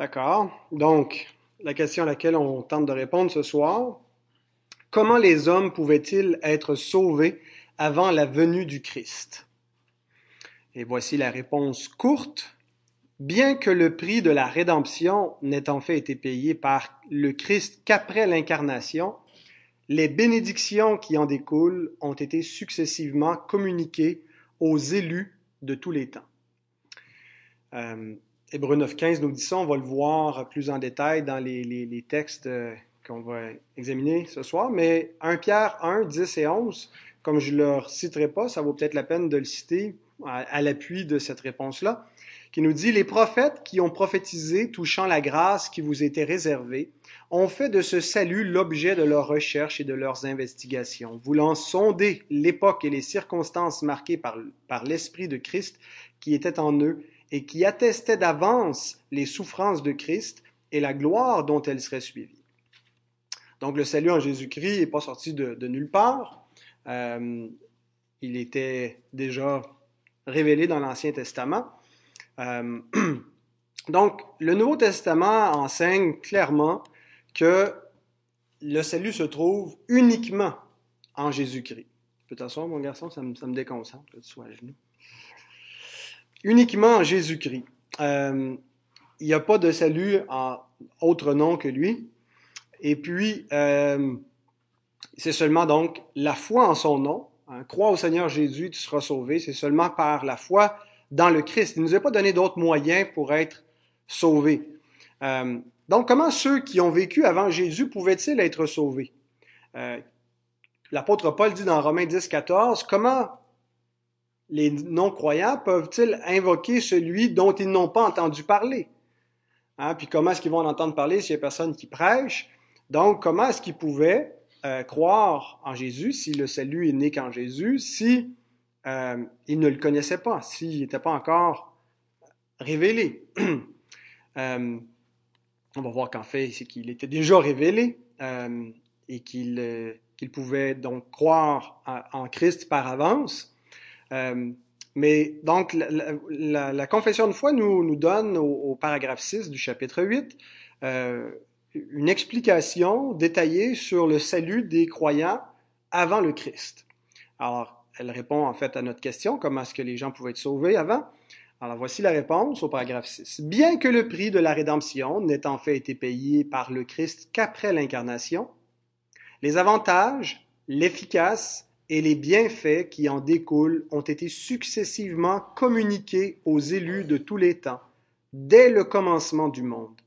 D'accord. Donc, la question à laquelle on tente de répondre ce soir, comment les hommes pouvaient-ils être sauvés avant la venue du Christ? Et voici la réponse courte. Bien que le prix de la rédemption n'ait en fait été payé par le Christ qu'après l'incarnation, les bénédictions qui en découlent ont été successivement communiquées aux élus de tous les temps. Euh, Hébreu 9.15 nous dit ça, on va le voir plus en détail dans les, textes euh, qu'on va examiner ce soir, mais 1 Pierre 1, 10 et 11, comme je ne le citerai pas, ça vaut peut-être la peine de le citer à, l'appui de cette réponse-là, qui nous dit, les prophètes qui ont prophétisé touchant la grâce qui vous était réservée ont fait de ce salut l'objet de leurs recherches et de leurs investigations, voulant sonder l'époque et les circonstances marquées par l'Esprit de Christ qui était en eux et qui attestait d'avance les souffrances de Christ et la gloire dont elles seraient suivies. Donc le salut en Jésus-Christ n'est pas sorti de, nulle part. Euh, il était déjà révélé dans l'Ancien Testament. Euh, donc le Nouveau Testament enseigne clairement que le salut se trouve uniquement en Jésus-Christ. Peux t'asseoir, mon garçon, ça me, ça me déconcentre, que tu sois à genoux uniquement en Jésus-Christ. Euh, il n'y a pas de salut en autre nom que lui. Et puis, euh, c'est seulement donc la foi en son nom. Hein, crois au Seigneur Jésus, tu seras sauvé. C'est seulement par la foi dans le Christ. Il ne nous a pas donné d'autres moyens pour être sauvés. Euh, donc, comment ceux qui ont vécu avant Jésus pouvaient-ils être sauvés? L'apôtre Paul dit dans Romains 10, 14, comment les non-croyants peuvent-ils invoquer celui dont ils n'ont pas entendu parler? Hein? Puis comment est-ce qu'ils vont en entendre parler s'il n'y a personne qui prêche? Donc, comment est-ce qu'ils pouvaient euh, croire en Jésus si le salut est né qu'en Jésus, si euh, ils ne le connaissaient pas, s'il n'était pas encore révélé? euh, on va voir qu'en fait, c'est qu'il était déjà révélé et qu'il pouvait donc croire en Christ par avance. Euh, mais donc, la, confession de foi nous, donne au, au, paragraphe 6 du chapitre 8 euh, une explication détaillée sur le salut des croyants avant le Christ. Alors, elle répond en fait à notre question, comment est-ce que les gens pouvaient être sauvés avant? Alors voici la réponse au paragraphe 6. Bien que le prix de la rédemption n'ait en fait été payé par le Christ qu'après l'incarnation, les avantages, l'efficace et les bienfaits qui en découlent ont été successivement communiqués aux élus de tous les temps, dès le commencement du monde.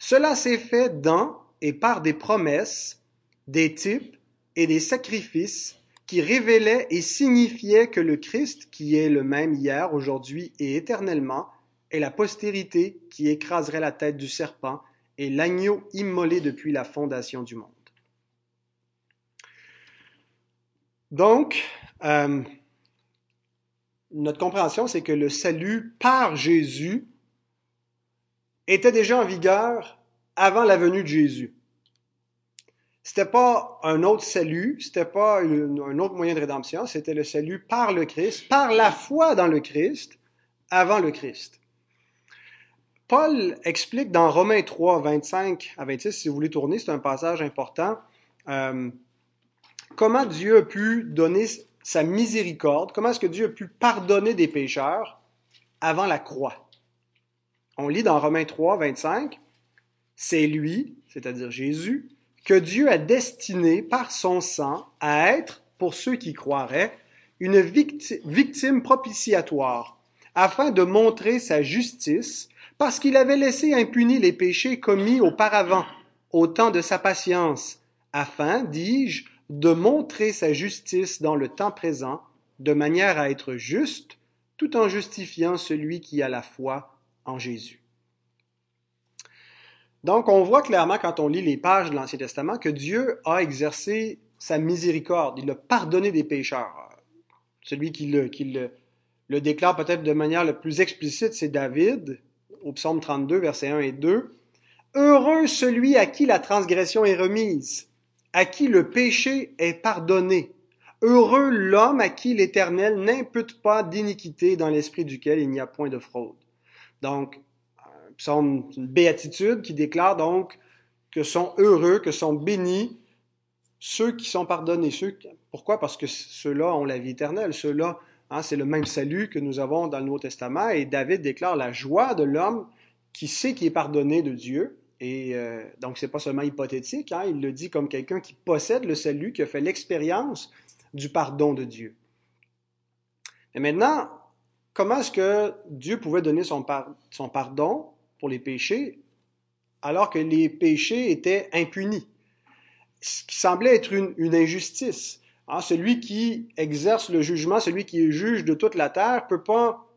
Cela s'est fait dans et par des promesses, des types et des sacrifices qui révélaient et signifiaient que le Christ, qui est le même hier, aujourd'hui et éternellement, est la postérité qui écraserait la tête du serpent et l'agneau immolé depuis la fondation du monde. Donc, euh, notre compréhension, c'est que le salut par Jésus était déjà en vigueur avant la venue de Jésus. C'était pas un autre salut, c'était pas un autre moyen de rédemption, c'était le salut par le Christ, par la foi dans le Christ, avant le Christ. Paul explique dans Romains 3, 25 à 26, si vous voulez tourner, c'est un passage important. Euh, comment Dieu a pu donner sa miséricorde, comment est-ce que Dieu a pu pardonner des pécheurs avant la croix? On lit dans Romains 3, 25, c'est lui, c'est-à-dire Jésus, que Dieu a destiné par son sang à être, pour ceux qui croiraient, une victime propitiatoire, afin de montrer sa justice, parce qu'il avait laissé impunis les péchés commis auparavant, au temps de sa patience, afin, dis-je, de montrer sa justice dans le temps présent, de manière à être juste, tout en justifiant celui qui a la foi en Jésus. Donc, on voit clairement quand on lit les pages de l'Ancien Testament que Dieu a exercé sa miséricorde. Il a pardonné des pécheurs. Celui qui le, déclare peut-être de manière la plus explicite, c'est David, au psaume 32, versets 1 et 2. Heureux celui à qui la transgression est remise, à qui le péché est pardonné. Heureux l'homme à qui l'Éternel n'impute pas d'iniquité dans l'esprit duquel il n'y a point de fraude. Donc, psaume, une béatitude qui déclare donc que sont heureux, que sont bénis ceux qui sont pardonnés. Pourquoi? Parce que ceux-là ont la vie éternelle. Ceux-là, hein, c'est le même salut que nous avons dans le Nouveau Testament. Et David déclare la joie de l'homme qui sait qu'il est pardonné de Dieu. Et euh, donc, c'est pas seulement hypothétique, hein, il le dit comme quelqu'un qui possède le salut, qui a fait l'expérience du pardon de Dieu. Et maintenant, comment est-ce que Dieu pouvait donner son, pardon pour les péchés alors que les péchés étaient impunis? Ce qui semblait être une, injustice. Hein, celui qui exerce le jugement, celui qui est juge de toute la terre, peut pas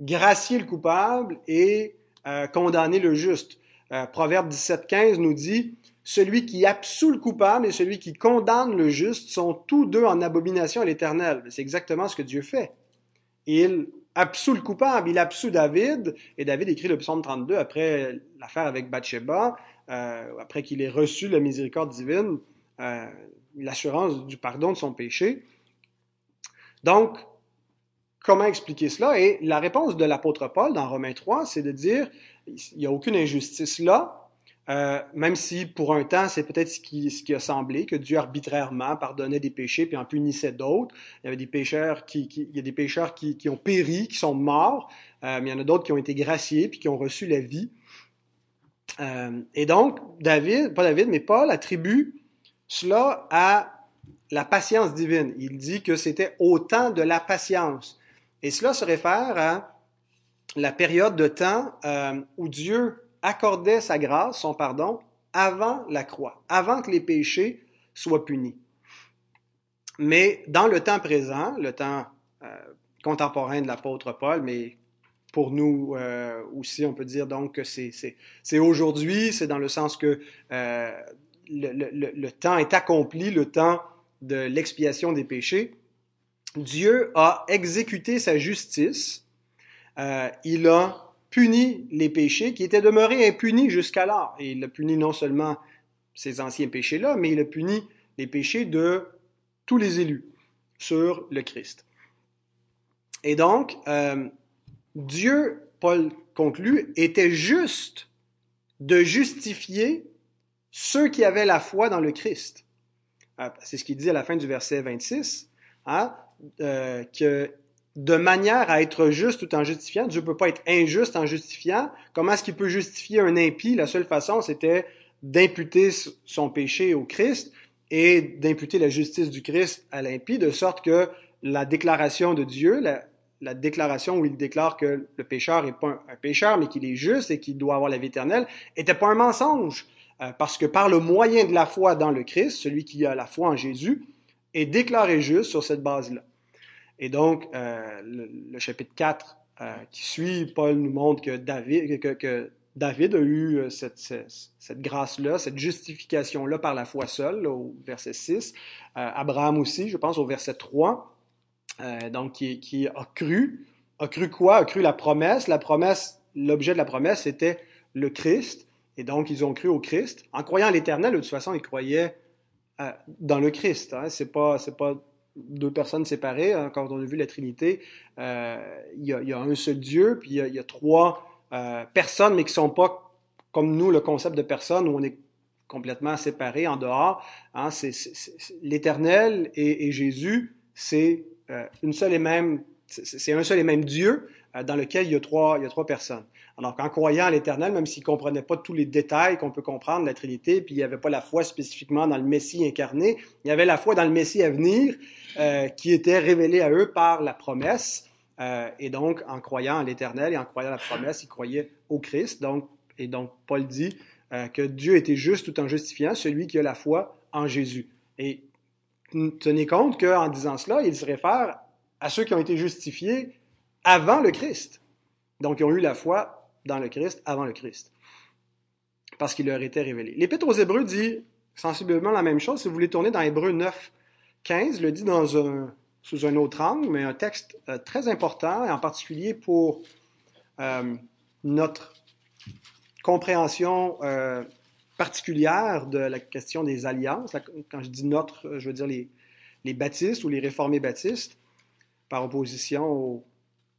gracier le coupable et euh, condamner le juste. Euh, Proverbe 17.15 nous dit, Celui qui absout le coupable et celui qui condamne le juste sont tous deux en abomination à l'Éternel. C'est exactement ce que Dieu fait. Il absout le coupable, il absout David, et David écrit le psaume 32 après l'affaire avec Bathsheba, euh, après qu'il ait reçu la miséricorde divine, euh, l'assurance du pardon de son péché. Donc, comment expliquer cela? Et la réponse de l'apôtre Paul dans Romains 3, c'est de dire, il n'y a aucune injustice là, euh, même si pour un temps, c'est peut-être ce qui, ce qui a semblé, que Dieu arbitrairement pardonnait des péchés puis en punissait d'autres. Il y avait des pécheurs qui, qui il y a des pécheurs qui, qui, ont péri, qui sont morts, euh, mais il y en a d'autres qui ont été graciés puis qui ont reçu la vie. Euh, et donc, David, pas David, mais Paul attribue cela à la patience divine. Il dit que c'était au temps de la patience. Et cela se réfère à la période de temps euh, où Dieu accordait sa grâce, son pardon, avant la croix, avant que les péchés soient punis. Mais dans le temps présent, le temps euh, contemporain de l'apôtre Paul, mais pour nous euh, aussi, on peut dire donc que c'est aujourd'hui, c'est dans le sens que le, temps est accompli, le temps de l'expiation des péchés. Dieu a exécuté sa justice euh, il a puni les péchés qui étaient demeurés impunis jusqu'alors. Et il a puni non seulement ces anciens péchés-là, mais il a puni les péchés de tous les élus sur le Christ. Et donc, euh, Dieu, Paul conclut, était juste de justifier ceux qui avaient la foi dans le Christ. Euh, c'est ce qu'il dit à la fin du verset 26, hein, euh, que de manière à être juste tout en justifiant. Dieu ne peut pas être injuste en justifiant. Comment est-ce qu'il peut justifier un impie? La seule façon, c'était d'imputer son péché au Christ et d'imputer la justice du Christ à l'impie, de sorte que la déclaration de Dieu, la, déclaration où il déclare que le pécheur n'est pas un, pécheur, mais qu'il est juste et qu'il doit avoir la vie éternelle, n'était pas un mensonge. Euh, parce que par le moyen de la foi dans le Christ, celui qui a la foi en Jésus, est déclaré juste sur cette base-là. Et donc, euh, le, chapitre 4 euh, qui suit, Paul nous montre que David, a eu euh, cette, grâce-là, cette justification-là par la foi seule, au verset 6. Abraham aussi, je pense, au verset 3, donc qui, qui, a cru. A cru quoi? A cru la promesse. La promesse, l'objet de la promesse, c'était le Christ. Et donc, ils ont cru au Christ. En croyant à l'éternel, de toute façon, ils croyaient dans le Christ. Hein. C'est pas, c'est pas deux personnes séparées. Hein, quand on a vu la Trinité, euh, il, y a, un seul Dieu, puis il y a, trois euh, personnes, mais qui sont pas comme nous le concept de personne où on est complètement séparés en dehors. Hein, c'est, l'Éternel et, Jésus, c'est euh, une seule et même, c'est un seul et même Dieu dans lequel il y a trois, il y a trois personnes. Alors qu'en croyant à l'Éternel, même s'il ne comprenait pas tous les détails qu'on peut comprendre de la Trinité, puis il n'y avait pas la foi spécifiquement dans le Messie incarné, il y avait la foi dans le Messie à venir euh, qui était révélée à eux par la promesse. Euh, et donc, en croyant à l'Éternel et en croyant à la promesse, ils croyaient au Christ. Donc, et donc, Paul dit euh, que Dieu était juste tout en justifiant celui qui a la foi en Jésus. Et tenez compte qu'en disant cela, il se réfère à ceux qui ont été justifiés avant le Christ. Donc, ils ont eu la foi dans le Christ avant le Christ. Parce qu'il leur était révélé. L'Épître aux Hébreux dit sensiblement la même chose. Si vous voulez tourner dans Hébreux 9, 15, le dit dans un, sous un autre angle, mais un texte euh, très important, et en particulier pour euh, notre compréhension euh, particulière de la question des alliances. Quand je dis notre, je veux dire les, les baptistes ou les réformés baptistes, par opposition aux,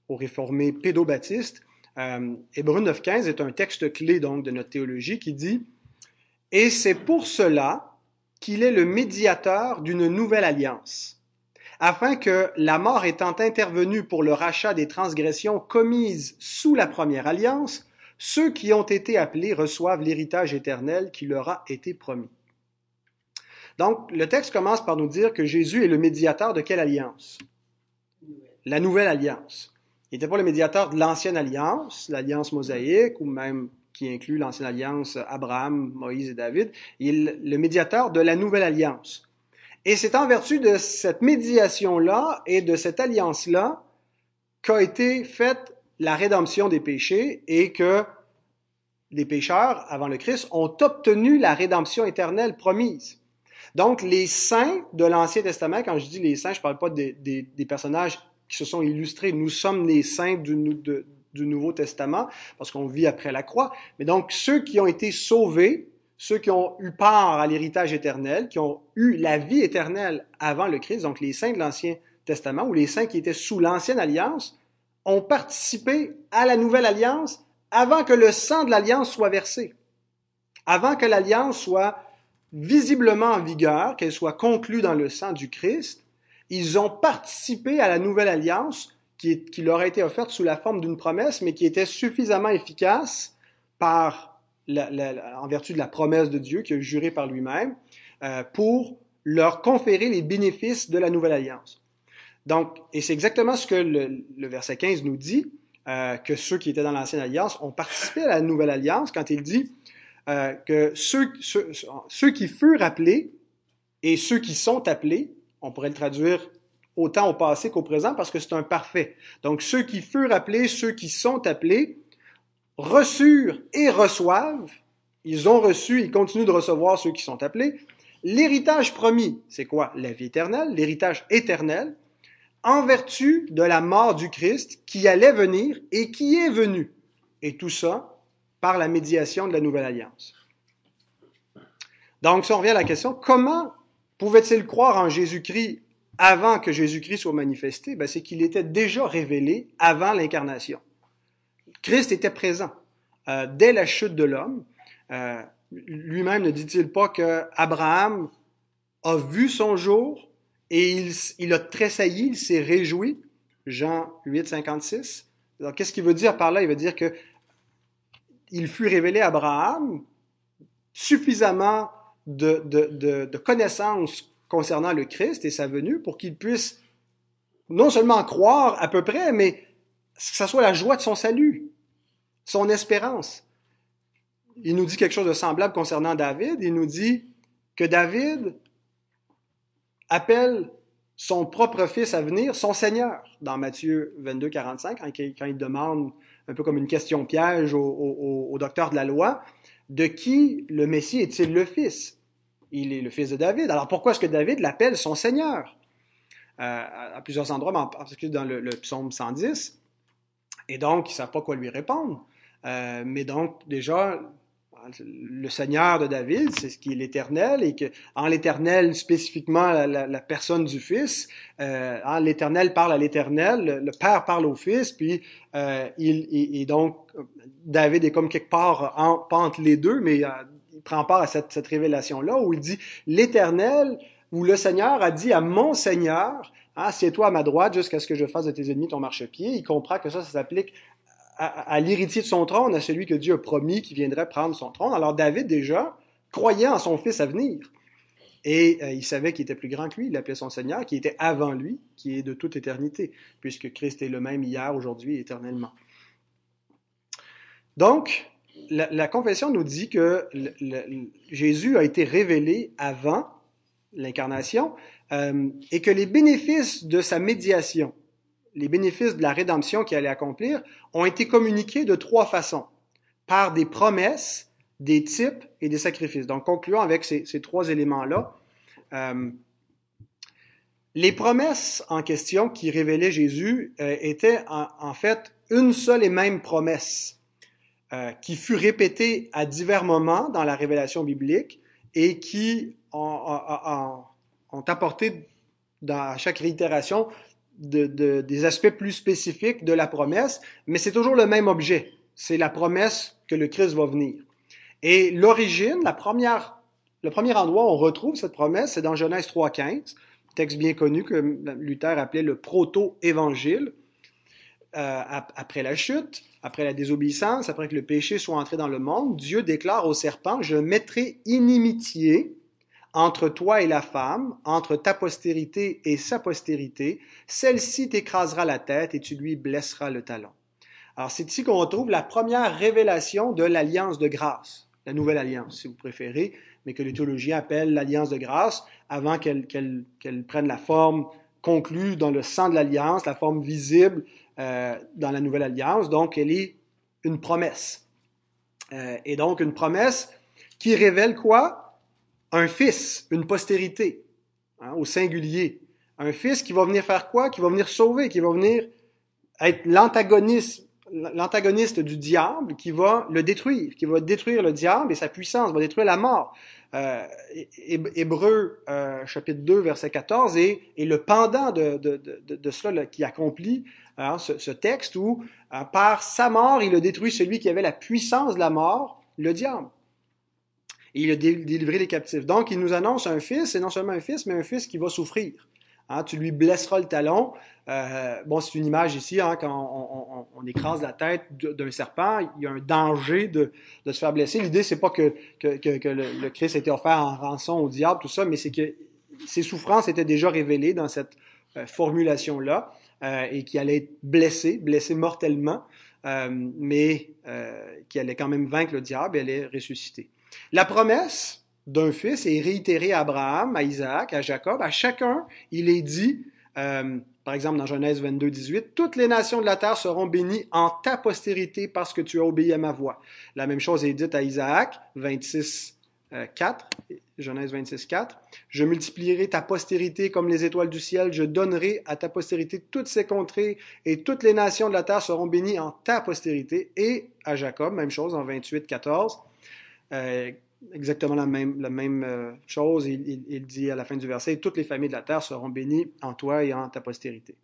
aux réformés pédobaptistes. Euh, Hébreu 9.15 est un texte clé donc de notre théologie qui dit Et c'est pour cela qu'il est le médiateur d'une nouvelle alliance, afin que, la mort étant intervenue pour le rachat des transgressions commises sous la première alliance, ceux qui ont été appelés reçoivent l'héritage éternel qui leur a été promis. Donc, le texte commence par nous dire que Jésus est le médiateur de quelle alliance? La nouvelle alliance. Il n'était pas le médiateur de l'ancienne alliance, l'alliance mosaïque, ou même qui inclut l'ancienne alliance Abraham, Moïse et David. Il est le médiateur de la nouvelle alliance. Et c'est en vertu de cette médiation-là et de cette alliance-là qu'a été faite la rédemption des péchés et que les pécheurs, avant le Christ, ont obtenu la rédemption éternelle promise. Donc, les saints de l'Ancien Testament, quand je dis les saints, je ne parle pas des, des, personnages qui se sont illustrés. Nous sommes les saints du, Nouveau Testament, parce qu'on vit après la croix. Mais donc, ceux qui ont été sauvés, ceux qui ont eu part à l'héritage éternel, qui ont eu la vie éternelle avant le Christ, donc les saints de l'Ancien Testament, ou les saints qui étaient sous l'Ancienne Alliance, ont participé à la Nouvelle Alliance avant que le sang de l'Alliance soit versé, avant que l'Alliance soit visiblement en vigueur, qu'elle soit conclue dans le sang du Christ, ils ont participé à la Nouvelle Alliance qui, qui leur a été offerte sous la forme d'une promesse, mais qui était suffisamment efficace par en vertu de la promesse de Dieu qui a juré par lui-même, euh, pour leur conférer les bénéfices de la nouvelle alliance. Donc, et c'est exactement ce que le, le, verset 15 nous dit, euh, que ceux qui étaient dans l'ancienne alliance ont participé à la nouvelle alliance quand il dit euh, que ceux, ceux, ceux qui furent appelés et ceux qui sont appelés, on pourrait le traduire autant au passé qu'au présent parce que c'est un parfait. Donc ceux qui furent appelés, ceux qui sont appelés, reçurent et reçoivent, ils ont reçu, ils continuent de recevoir ceux qui sont appelés, l'héritage promis, c'est quoi? La vie éternelle, l'héritage éternel, en vertu de la mort du Christ qui allait venir et qui est venu. Et tout ça par la médiation de la nouvelle alliance. Donc, si on revient à la question, comment pouvait-il croire en Jésus-Christ avant que Jésus-Christ soit manifesté, ben c'est qu'il était déjà révélé avant l'incarnation. Christ était présent euh, dès la chute de l'homme. Euh, lui-même ne dit-il pas que Abraham a vu son jour et il, a tressailli, il s'est réjoui? Jean 8, 56. Alors, qu'est-ce qu'il veut dire par là? Il veut dire que il fut révélé à Abraham suffisamment de, de, de, de connaissances concernant le Christ et sa venue pour qu'il puisse non seulement croire à peu près, mais que ce soit la joie de son salut, son espérance. Il nous dit quelque chose de semblable concernant David. Il nous dit que David appelle son propre fils à venir son Seigneur dans Matthieu 22, 45, quand il demande, un peu comme une question piège au docteur de la loi, de qui le Messie est-il le fils? Il est le fils de David. Alors pourquoi est-ce que David l'appelle son Seigneur? Euh, à, plusieurs endroits, en particulier dans le, psaume 110. Et donc, ils ne savent pas quoi lui répondre. Euh, mais donc, déjà, le Seigneur de David, c'est ce qui est l'Éternel, et que en l'Éternel, spécifiquement la, personne du Fils, euh, l'Éternel parle à l'Éternel, le, Père parle au Fils, puis euh, il, et, donc David est comme quelque part en, pas entre les deux, mais il prend part à cette, cette révélation-là où il dit l'Éternel, où le Seigneur a dit à mon Seigneur, ah, toi à ma droite jusqu'à ce que je fasse de tes ennemis ton marchepied. Il comprend que ça, ça s'applique à, l'héritier de son trône, à celui que Dieu a promis qui viendrait prendre son trône. Alors David, déjà, croyait en son fils à venir. Et euh, il savait qu'il était plus grand que lui, il l'appelait son Seigneur, qui était avant lui, qui est de toute éternité, puisque Christ est le même hier, aujourd'hui, éternellement. Donc, la, confession nous dit que Jésus a été révélé avant l'incarnation euh, et que les bénéfices de sa médiation, les bénéfices de la rédemption qu'il allait accomplir, ont été communiqués de trois façons. Par des promesses, des types et des sacrifices. Donc, concluons avec ces, trois éléments-là. Euh, les promesses en question qui révélaient Jésus euh, étaient en, fait une seule et même promesse euh, qui fut répété à divers moments dans la révélation biblique et qui ont, apporté dans chaque réitération des aspects plus spécifiques de la promesse, mais c'est toujours le même objet. C'est la promesse que le Christ va venir. Et l'origine, la première, le premier endroit où on retrouve cette promesse, c'est dans Genèse 3.15, texte bien connu que Luther appelait le proto-évangile. Euh, après la chute, après la désobéissance, après que le péché soit entré dans le monde, Dieu déclare au serpent, je mettrai inimitié entre toi et la femme, entre ta postérité et sa postérité, celle-ci t'écrasera la tête et tu lui blesseras le talon. Alors c'est ici qu'on retrouve la première révélation de l'alliance de grâce, la nouvelle alliance si vous préférez, mais que les théologiens appellent l'alliance de grâce avant qu'elle prenne la forme conclue dans le sang de l'alliance, la forme visible euh, dans la nouvelle alliance. Donc elle est une promesse. Euh, et donc une promesse qui révèle quoi? Un fils, une postérité, hein, au singulier. Un fils qui va venir faire quoi? Qui va venir sauver, qui va venir être l'antagoniste, l'antagoniste du diable, qui va le détruire, qui va détruire le diable et sa puissance, va détruire la mort. Euh, Hébreu euh, chapitre 2 verset 14 est, le pendant de, de, de, de cela qui accomplit hein, ce, texte où euh, par sa mort il a détruit celui qui avait la puissance de la mort, le diable et il a délivré les captifs. Donc, il nous annonce un fils, et non seulement un fils, mais un fils qui va souffrir. Hein, tu lui blesseras le talon. Euh, bon, c'est une image ici, hein, quand on, écrase la tête d'un serpent, il y a un danger de, se faire blesser. L'idée, c'est pas que, le, Christ a été offert en rançon au diable, tout ça, mais c'est que ses souffrances étaient déjà révélées dans cette euh, formulation-là, euh, et qu'il allait être blessé, blessé mortellement, mais qu'il allait quand même vaincre le diable et allait ressusciter. La promesse d'un fils est réitérée à Abraham, à Isaac, à Jacob. À chacun, il est dit, euh, par exemple dans Genèse 22, 18, Toutes les nations de la terre seront bénies en ta postérité parce que tu as obéi à ma voix. La même chose est dite à Isaac, 26, 4, euh, Genèse 26, 4. Je multiplierai ta postérité comme les étoiles du ciel. Je donnerai à ta postérité toutes ces contrées et toutes les nations de la terre seront bénies en ta postérité. Et à Jacob, même chose en 28, 14. Euh, exactement la même, euh, chose. Il, dit à la fin du verset, toutes les familles de la terre seront bénies en toi et en ta postérité.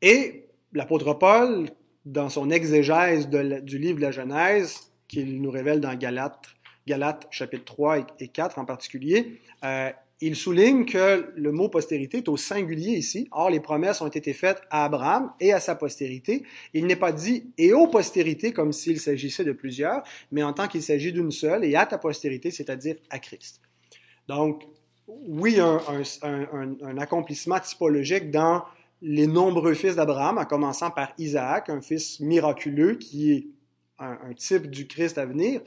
Et l'apôtre Paul, dans son exégèse du livre de la Genèse, qu'il nous révèle dans Galates, Galates chapitre 3 et 4 en particulier, euh, il souligne que le mot postérité est au singulier ici. Or, les promesses ont été faites à Abraham et à sa postérité. Il n'est pas dit et aux postérités comme s'il s'agissait de plusieurs, mais en tant qu'il s'agit d'une seule et à ta postérité, c'est-à-dire à Christ. Donc, oui, un, un, accomplissement typologique dans les nombreux fils d'Abraham, en commençant par Isaac, un fils miraculeux qui est un, type du Christ à venir,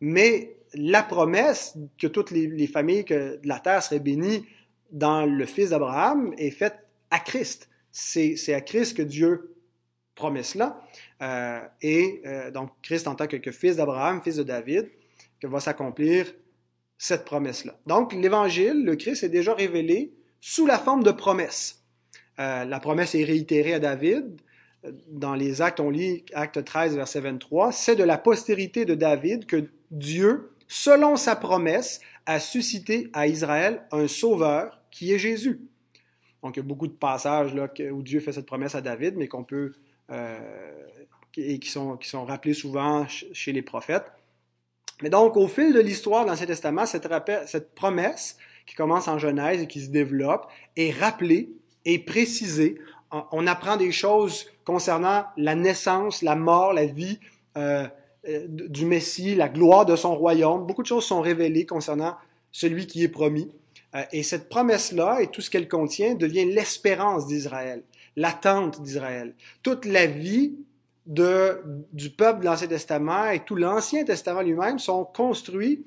mais la promesse que toutes les, familles de la terre seraient bénies dans le Fils d'Abraham est faite à Christ. C'est à Christ que Dieu promet cela. Euh, et euh, donc, Christ en tant que, fils d'Abraham, fils de David, que va s'accomplir cette promesse-là. Donc, l'Évangile, le Christ est déjà révélé sous la forme de promesse. Euh, la promesse est réitérée à David. Dans les actes, on lit acte 13, verset 23, c'est de la postérité de David que Dieu selon sa promesse, a suscité à Israël un sauveur qui est Jésus. Donc, il y a beaucoup de passages là, où Dieu fait cette promesse à David, mais qu'on peut euh, et qui sont, qui sont rappelés souvent chez les prophètes. Mais donc, au fil de l'histoire dans l'Ancien Testament, cette, promesse qui commence en Genèse et qui se développe est rappelée et précisée. On apprend des choses concernant la naissance, la mort, la vie, euh, du Messie, la gloire de son royaume. Beaucoup de choses sont révélées concernant celui qui est promis. Euh, et cette promesse-là et tout ce qu'elle contient devient l'espérance d'Israël, l'attente d'Israël. Toute la vie du peuple de l'Ancien Testament et tout l'Ancien Testament lui-même sont construits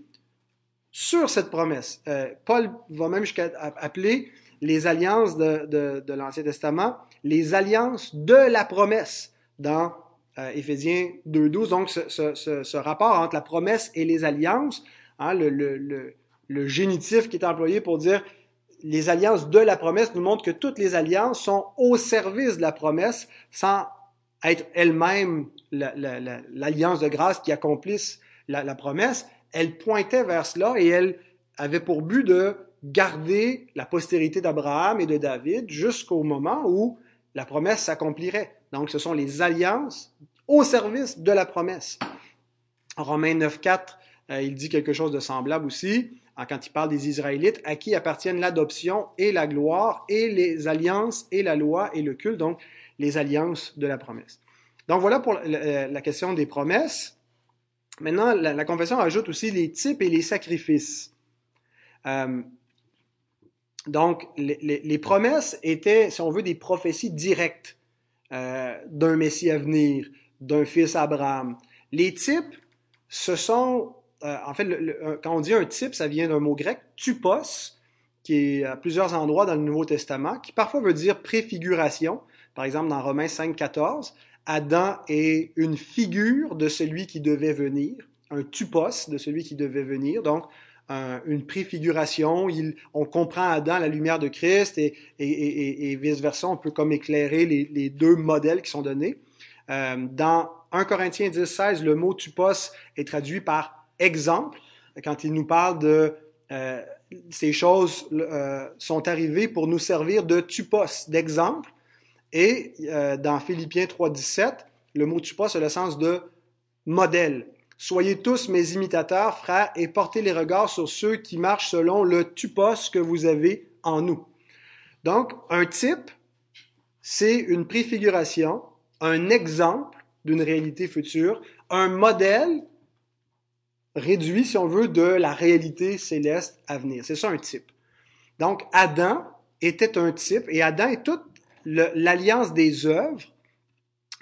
sur cette promesse. Euh, Paul va même jusqu'à appeler les alliances de l'Ancien Testament les alliances de la promesse dans euh, Éphésiens 2.12. Donc, ce, rapport entre la promesse et les alliances, hein, le, génitif qui est employé pour dire les alliances de la promesse nous montre que toutes les alliances sont au service de la promesse sans être elles-mêmes l'alliance de grâce qui accomplisse la, la, promesse. Elles pointaient vers cela et elles avaient pour but de garder la postérité d'Abraham et de David jusqu'au moment où la promesse s'accomplirait. Donc, ce sont les alliances au service de la promesse. Romains 9.4, euh, il dit quelque chose de semblable aussi, quand il parle des Israélites, à qui appartiennent l'adoption et la gloire, et les alliances et la loi et le culte, donc les alliances de la promesse. Donc voilà pour la, question des promesses. Maintenant, la, confession ajoute aussi les types et les sacrifices. Euh, donc, les, promesses étaient, si on veut, des prophéties directes euh, d'un Messie à venir, d'un fils Abraham. Les types, ce sont, euh, en fait, quand on dit un type, ça vient d'un mot grec, tupos, qui est à plusieurs endroits dans le Nouveau Testament, qui parfois veut dire préfiguration. Par exemple, dans Romains 5, 14, Adam est une figure de celui qui devait venir, un tupos de celui qui devait venir. Donc, une préfiguration. on comprend Adam la lumière de Christ et, et, vice-versa. On peut comme éclairer les, deux modèles qui sont donnés. Euh, dans 1 Corinthiens 10, 16, le mot tupos est traduit par exemple. Quand il nous parle de euh, ces choses euh, sont arrivées pour nous servir de tupos, d'exemple. Et dans Philippiens 3, 17, le mot tupos a le sens de modèle. Soyez tous mes imitateurs, frères, et portez les regards sur ceux qui marchent selon le tupos que vous avez en nous. Donc, un type, c'est une préfiguration, un exemple d'une réalité future, un modèle réduit, si on veut, de la réalité céleste à venir. C'est ça un type. Donc, Adam était un type, et Adam est toute l'alliance des œuvres,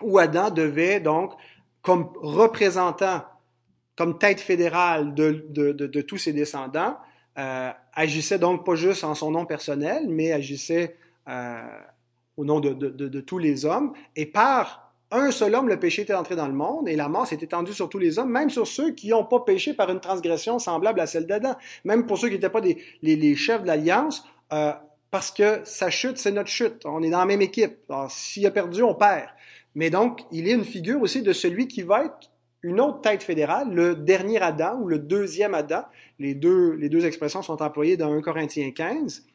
où Adam devait donc, comme représentant comme tête fédérale de, de, tous ses descendants, euh, agissait donc pas juste en son nom personnel, mais agissait euh, au nom de, tous les hommes. Et par un seul homme, le péché était entré dans le monde et la mort s'est étendue sur tous les hommes, même sur ceux qui n'ont pas péché par une transgression semblable à celle d'Adam, même pour ceux qui n'étaient pas des, les, les, chefs de l'Alliance, euh, parce que sa chute, c'est notre chute. On est dans la même équipe. S'il a perdu, on perd. Mais donc, il est une figure aussi de celui qui va être une autre tête fédérale, le dernier Adam ou le deuxième Adam. Les deux, les deux expressions sont employées dans 1 Corinthiens 15,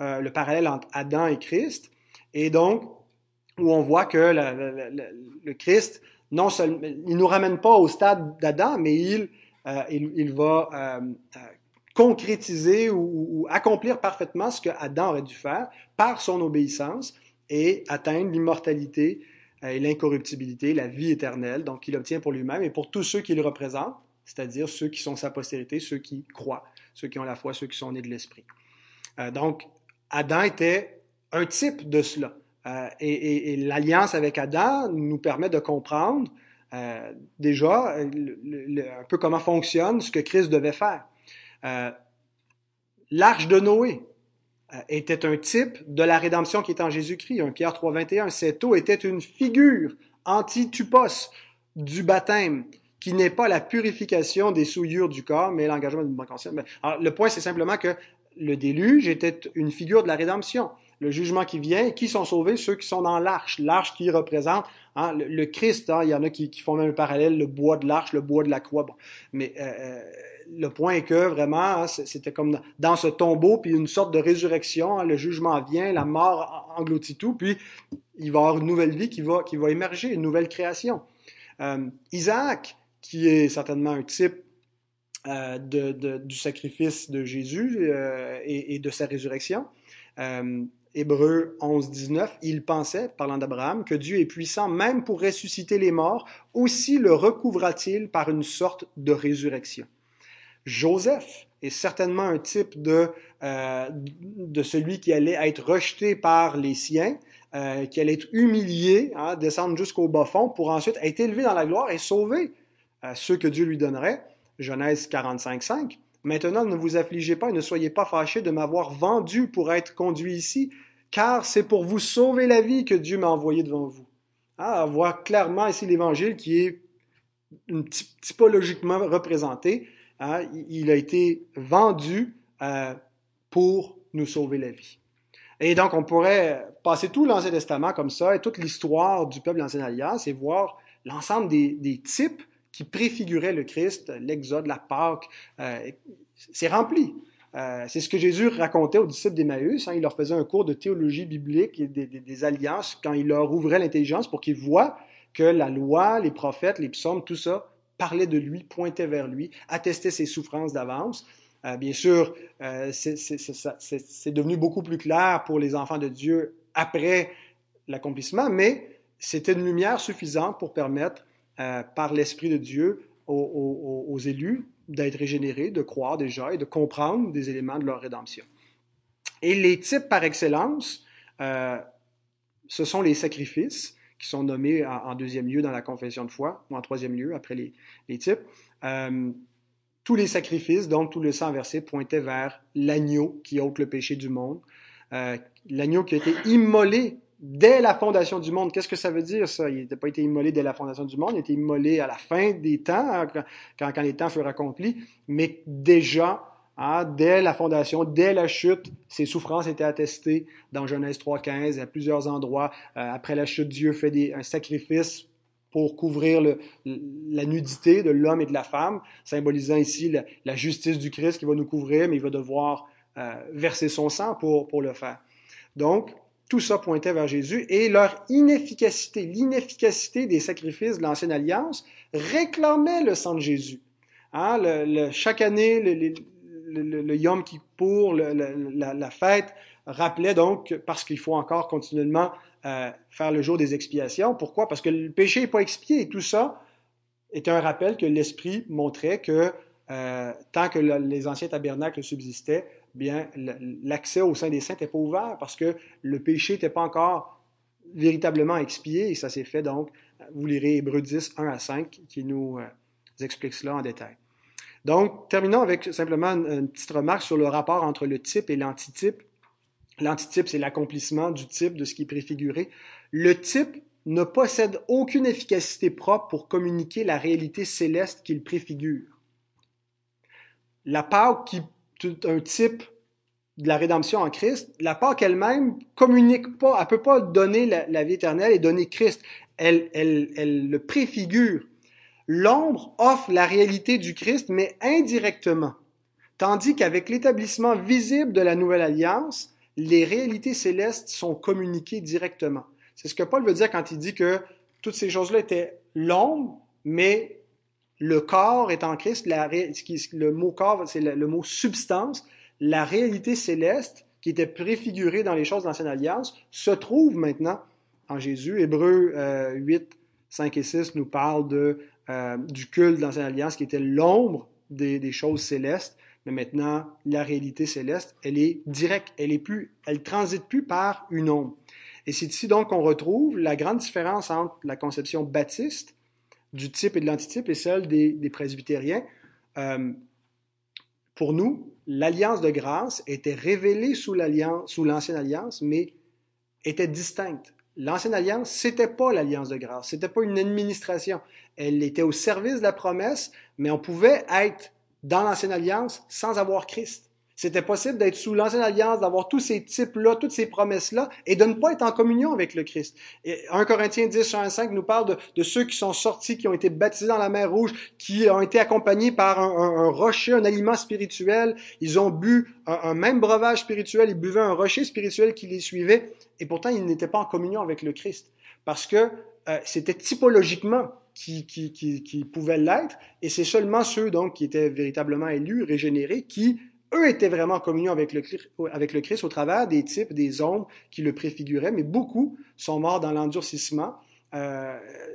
euh, le parallèle entre Adam et Christ. Et donc, où on voit que le Christ, non seulement, il nous ramène pas au stade d'Adam, mais il, euh, il, va euh, concrétiser ou, accomplir parfaitement ce que Adam aurait dû faire par son obéissance et atteindre l'immortalité euh, et l'incorruptibilité, la vie éternelle, donc qu'il obtient pour lui-même et pour tous ceux qui le représentent, c'est-à-dire ceux qui sont sa postérité, ceux qui croient, ceux qui ont la foi, ceux qui sont nés de l'Esprit. Euh, donc, Adam était un type de cela. Euh, et, l'alliance avec Adam nous permet de comprendre déjà un peu comment fonctionne ce que Christ devait faire. L'arche de Noé, euh, était un type de la rédemption qui est en Jésus-Christ. 1 Pierre 3.21, cette eau était une figure anti-tupos du baptême, qui n'est pas la purification des souillures du corps, mais l'engagement d'une bonne conscience. Alors, le point, c'est simplement que le déluge était une figure de la rédemption. Le jugement qui vient, qui sont sauvés? Ceux qui sont dans l'arche. L'arche qui représente hein, le, Christ. Hein, il y en a qui, font même un parallèle, le bois de l'arche, le bois de la croix. Mais euh, euh le point est que vraiment, hein, c'était comme dans ce tombeau, puis une sorte de résurrection. Le jugement vient, la mort engloutit tout, puis il va y avoir une nouvelle vie qui va, émerger, une nouvelle création. Euh, Isaac, qui est certainement un type du sacrifice de Jésus et, de sa résurrection. Hébreu 11, 19, il pensait, parlant d'Abraham, que Dieu est puissant même pour ressusciter les morts, aussi le recouvra-t-il par une sorte de résurrection. Joseph est certainement un type de, euh, de celui qui allait être rejeté par les siens, euh, qui allait être humilié, hein, descendre jusqu'au bas fond pour ensuite être élevé dans la gloire et sauver euh, ceux que Dieu lui donnerait. Genèse 45, 5. Maintenant, ne vous affligez pas et ne soyez pas fâchés de m'avoir vendu pour être conduit ici, car c'est pour vous sauver la vie que Dieu m'a envoyé devant vous. Ah, on voit clairement ici l'Évangile qui est typologiquement représenté Hein, il a été vendu euh, pour nous sauver la vie. Et donc, on pourrait passer tout l'Ancien Testament comme ça et toute l'histoire du peuple de l'Ancienne Alliance et voir l'ensemble des, types qui préfiguraient le Christ, l'Exode, la Pâque. Euh, c'est rempli. Euh, c'est ce que Jésus racontait aux disciples d'Emmaüs. Hein. il leur faisait un cours de théologie biblique et des, alliances quand il leur ouvrait l'intelligence pour qu'ils voient que la loi, les prophètes, les psaumes, tout ça parlait de lui, pointait vers lui, attestait ses souffrances d'avance. Euh, bien sûr, euh, c'est devenu beaucoup plus clair pour les enfants de Dieu après l'accomplissement, mais c'était une lumière suffisante pour permettre, par l'Esprit de Dieu, aux, élus d'être régénérés, de croire déjà et de comprendre des éléments de leur rédemption. Et les types par excellence, ce sont les sacrifices qui sont nommés en, deuxième lieu dans la confession de foi, ou en troisième lieu après les, les types tous les sacrifices, donc tout le sang versé, pointait vers l'agneau qui ôte le péché du monde. Euh, l'agneau qui a été immolé dès la fondation du monde. Qu'est-ce que ça veut dire, ça? Il n'a pas été immolé dès la fondation du monde, il a été immolé à la fin des temps, hein, quand, les temps furent accomplis, mais déjà, hein, dès la fondation, dès la chute, ses souffrances étaient attestées dans Genèse 3.15, à plusieurs endroits. Euh, après la chute, Dieu fait un sacrifice pour couvrir la nudité de l'homme et de la femme, symbolisant ici la, justice du Christ qui va nous couvrir, mais il va devoir euh, verser son sang pour, pour le faire. Donc, tout ça pointait vers Jésus et leur inefficacité, l'inefficacité des sacrifices de l'Ancienne Alliance réclamait le sang de Jésus. Hein, chaque année, le, le, le Yom Kippour, la, la, fête, rappelait donc, parce qu'il faut encore continuellement euh, faire le jour des expiations. Pourquoi? Parce que le péché n'est pas expié et tout ça est un rappel que l'Esprit montrait que euh, tant que les anciens tabernacles subsistaient, bien l'accès au sein des saints n'était pas ouvert parce que le péché n'était pas encore véritablement expié et ça s'est fait donc, vous lirez Hébreu 10, 1 à 5 qui nous euh, explique cela en détail. Donc, terminons avec simplement une petite remarque sur le rapport entre le type et l'antitype. L'antitype, c'est l'accomplissement du type, de ce qui est préfiguré. Le type ne possède aucune efficacité propre pour communiquer la réalité céleste qu'il préfigure. La Pâque, qui est un type de la rédemption en Christ, la Pâque elle-même communique pas, elle peut pas donner la, vie éternelle et donner Christ. Elle, elle, elle le préfigure. L'ombre offre la réalité du Christ, mais indirectement. Tandis qu'avec l'établissement visible de la nouvelle alliance, les réalités célestes sont communiquées directement. C'est ce que Paul veut dire quand il dit que toutes ces choses-là étaient l'ombre, mais le corps est en Christ. le mot corps, c'est le, mot substance. La réalité céleste, qui était préfigurée dans les choses de l'Ancienne Alliance, se trouve maintenant en Jésus. Hébreu 8, 5 et 6 nous parlent de, euh, du culte de l'Ancienne Alliance, qui était l'ombre des, des choses célestes. Mais maintenant, la réalité céleste, elle est directe, elle est plus, elle transite plus par une ombre. Et c'est ici donc qu'on retrouve la grande différence entre la conception baptiste du type et de l'antitype et celle des, des presbytériens. Euh, pour nous, l'alliance de grâce était révélée sous l'ancienne alliance, mais était distincte. L'ancienne alliance, c'était pas l'alliance de grâce, c'était pas une administration. Elle était au service de la promesse, mais on pouvait être dans l'Ancienne Alliance sans avoir Christ. C'était possible d'être sous l'Ancienne Alliance, d'avoir tous ces types-là, toutes ces promesses-là, et de ne pas être en communion avec le Christ. Et 1 Corinthiens 10, 1 5 nous parle de, ceux qui sont sortis, qui ont été baptisés dans la mer Rouge, qui ont été accompagnés par un, rocher, un aliment spirituel. Ils ont bu un, un, même breuvage spirituel, ils buvaient un rocher spirituel qui les suivait, et pourtant ils n'étaient pas en communion avec le Christ. Parce que euh, c'était typologiquement qui, qui, qui, qui pouvaient l'être, et c'est seulement ceux donc qui étaient véritablement élus, régénérés, qui eux étaient vraiment en communion avec le, Christ au travers des types, des ombres qui le préfiguraient, mais beaucoup sont morts dans l'endurcissement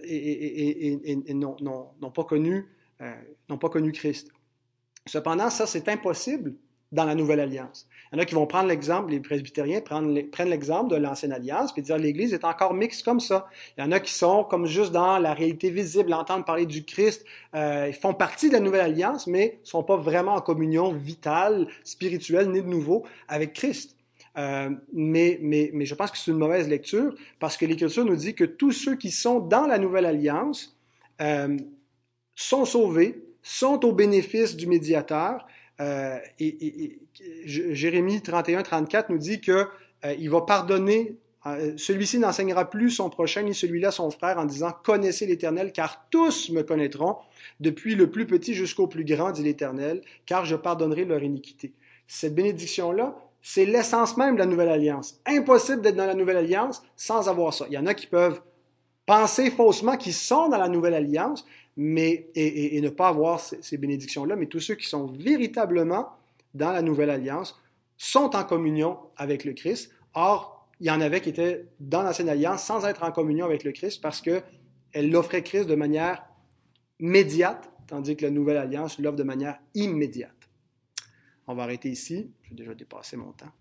et, n'ont pas connu Christ. Cependant, ça, c'est impossible dans la Nouvelle Alliance. Il y en a qui vont prendre l'exemple, les presbytériens prennent l'exemple de l'Ancienne Alliance, puis dire l'Église est encore mixte comme ça. Il y en a qui sont comme juste dans la réalité visible, entendre parler du Christ, euh, ils font partie de la Nouvelle Alliance, mais sont pas vraiment en communion vitale, spirituelle, née de nouveau avec Christ. Euh, mais, mais, mais je pense que c'est une mauvaise lecture parce que l'Écriture nous dit que tous ceux qui sont dans la Nouvelle Alliance euh, sont sauvés, sont au bénéfice du médiateur, euh, et, Jérémie 31-34 nous dit que euh, il va pardonner. Euh, celui-ci n'enseignera plus son prochain ni celui-là son frère en disant Connaissez l'Éternel, car tous me connaîtront, depuis le plus petit jusqu'au plus grand, dit l'Éternel, car je pardonnerai leur iniquité. cette bénédiction-là, c'est l'essence même de la nouvelle alliance. Impossible d'être dans la nouvelle alliance sans avoir ça. Il y en a qui peuvent penser faussement qu'ils sont dans la nouvelle alliance, mais, et, ne pas avoir ces, bénédictions-là, mais tous ceux qui sont véritablement dans la nouvelle alliance sont en communion avec le Christ. Or, il y en avait qui étaient dans l'ancienne alliance sans être en communion avec le Christ parce qu'elle offrait Christ de manière médiate, tandis que la nouvelle alliance l'offre de manière immédiate. On va arrêter ici. J'ai déjà dépassé mon temps.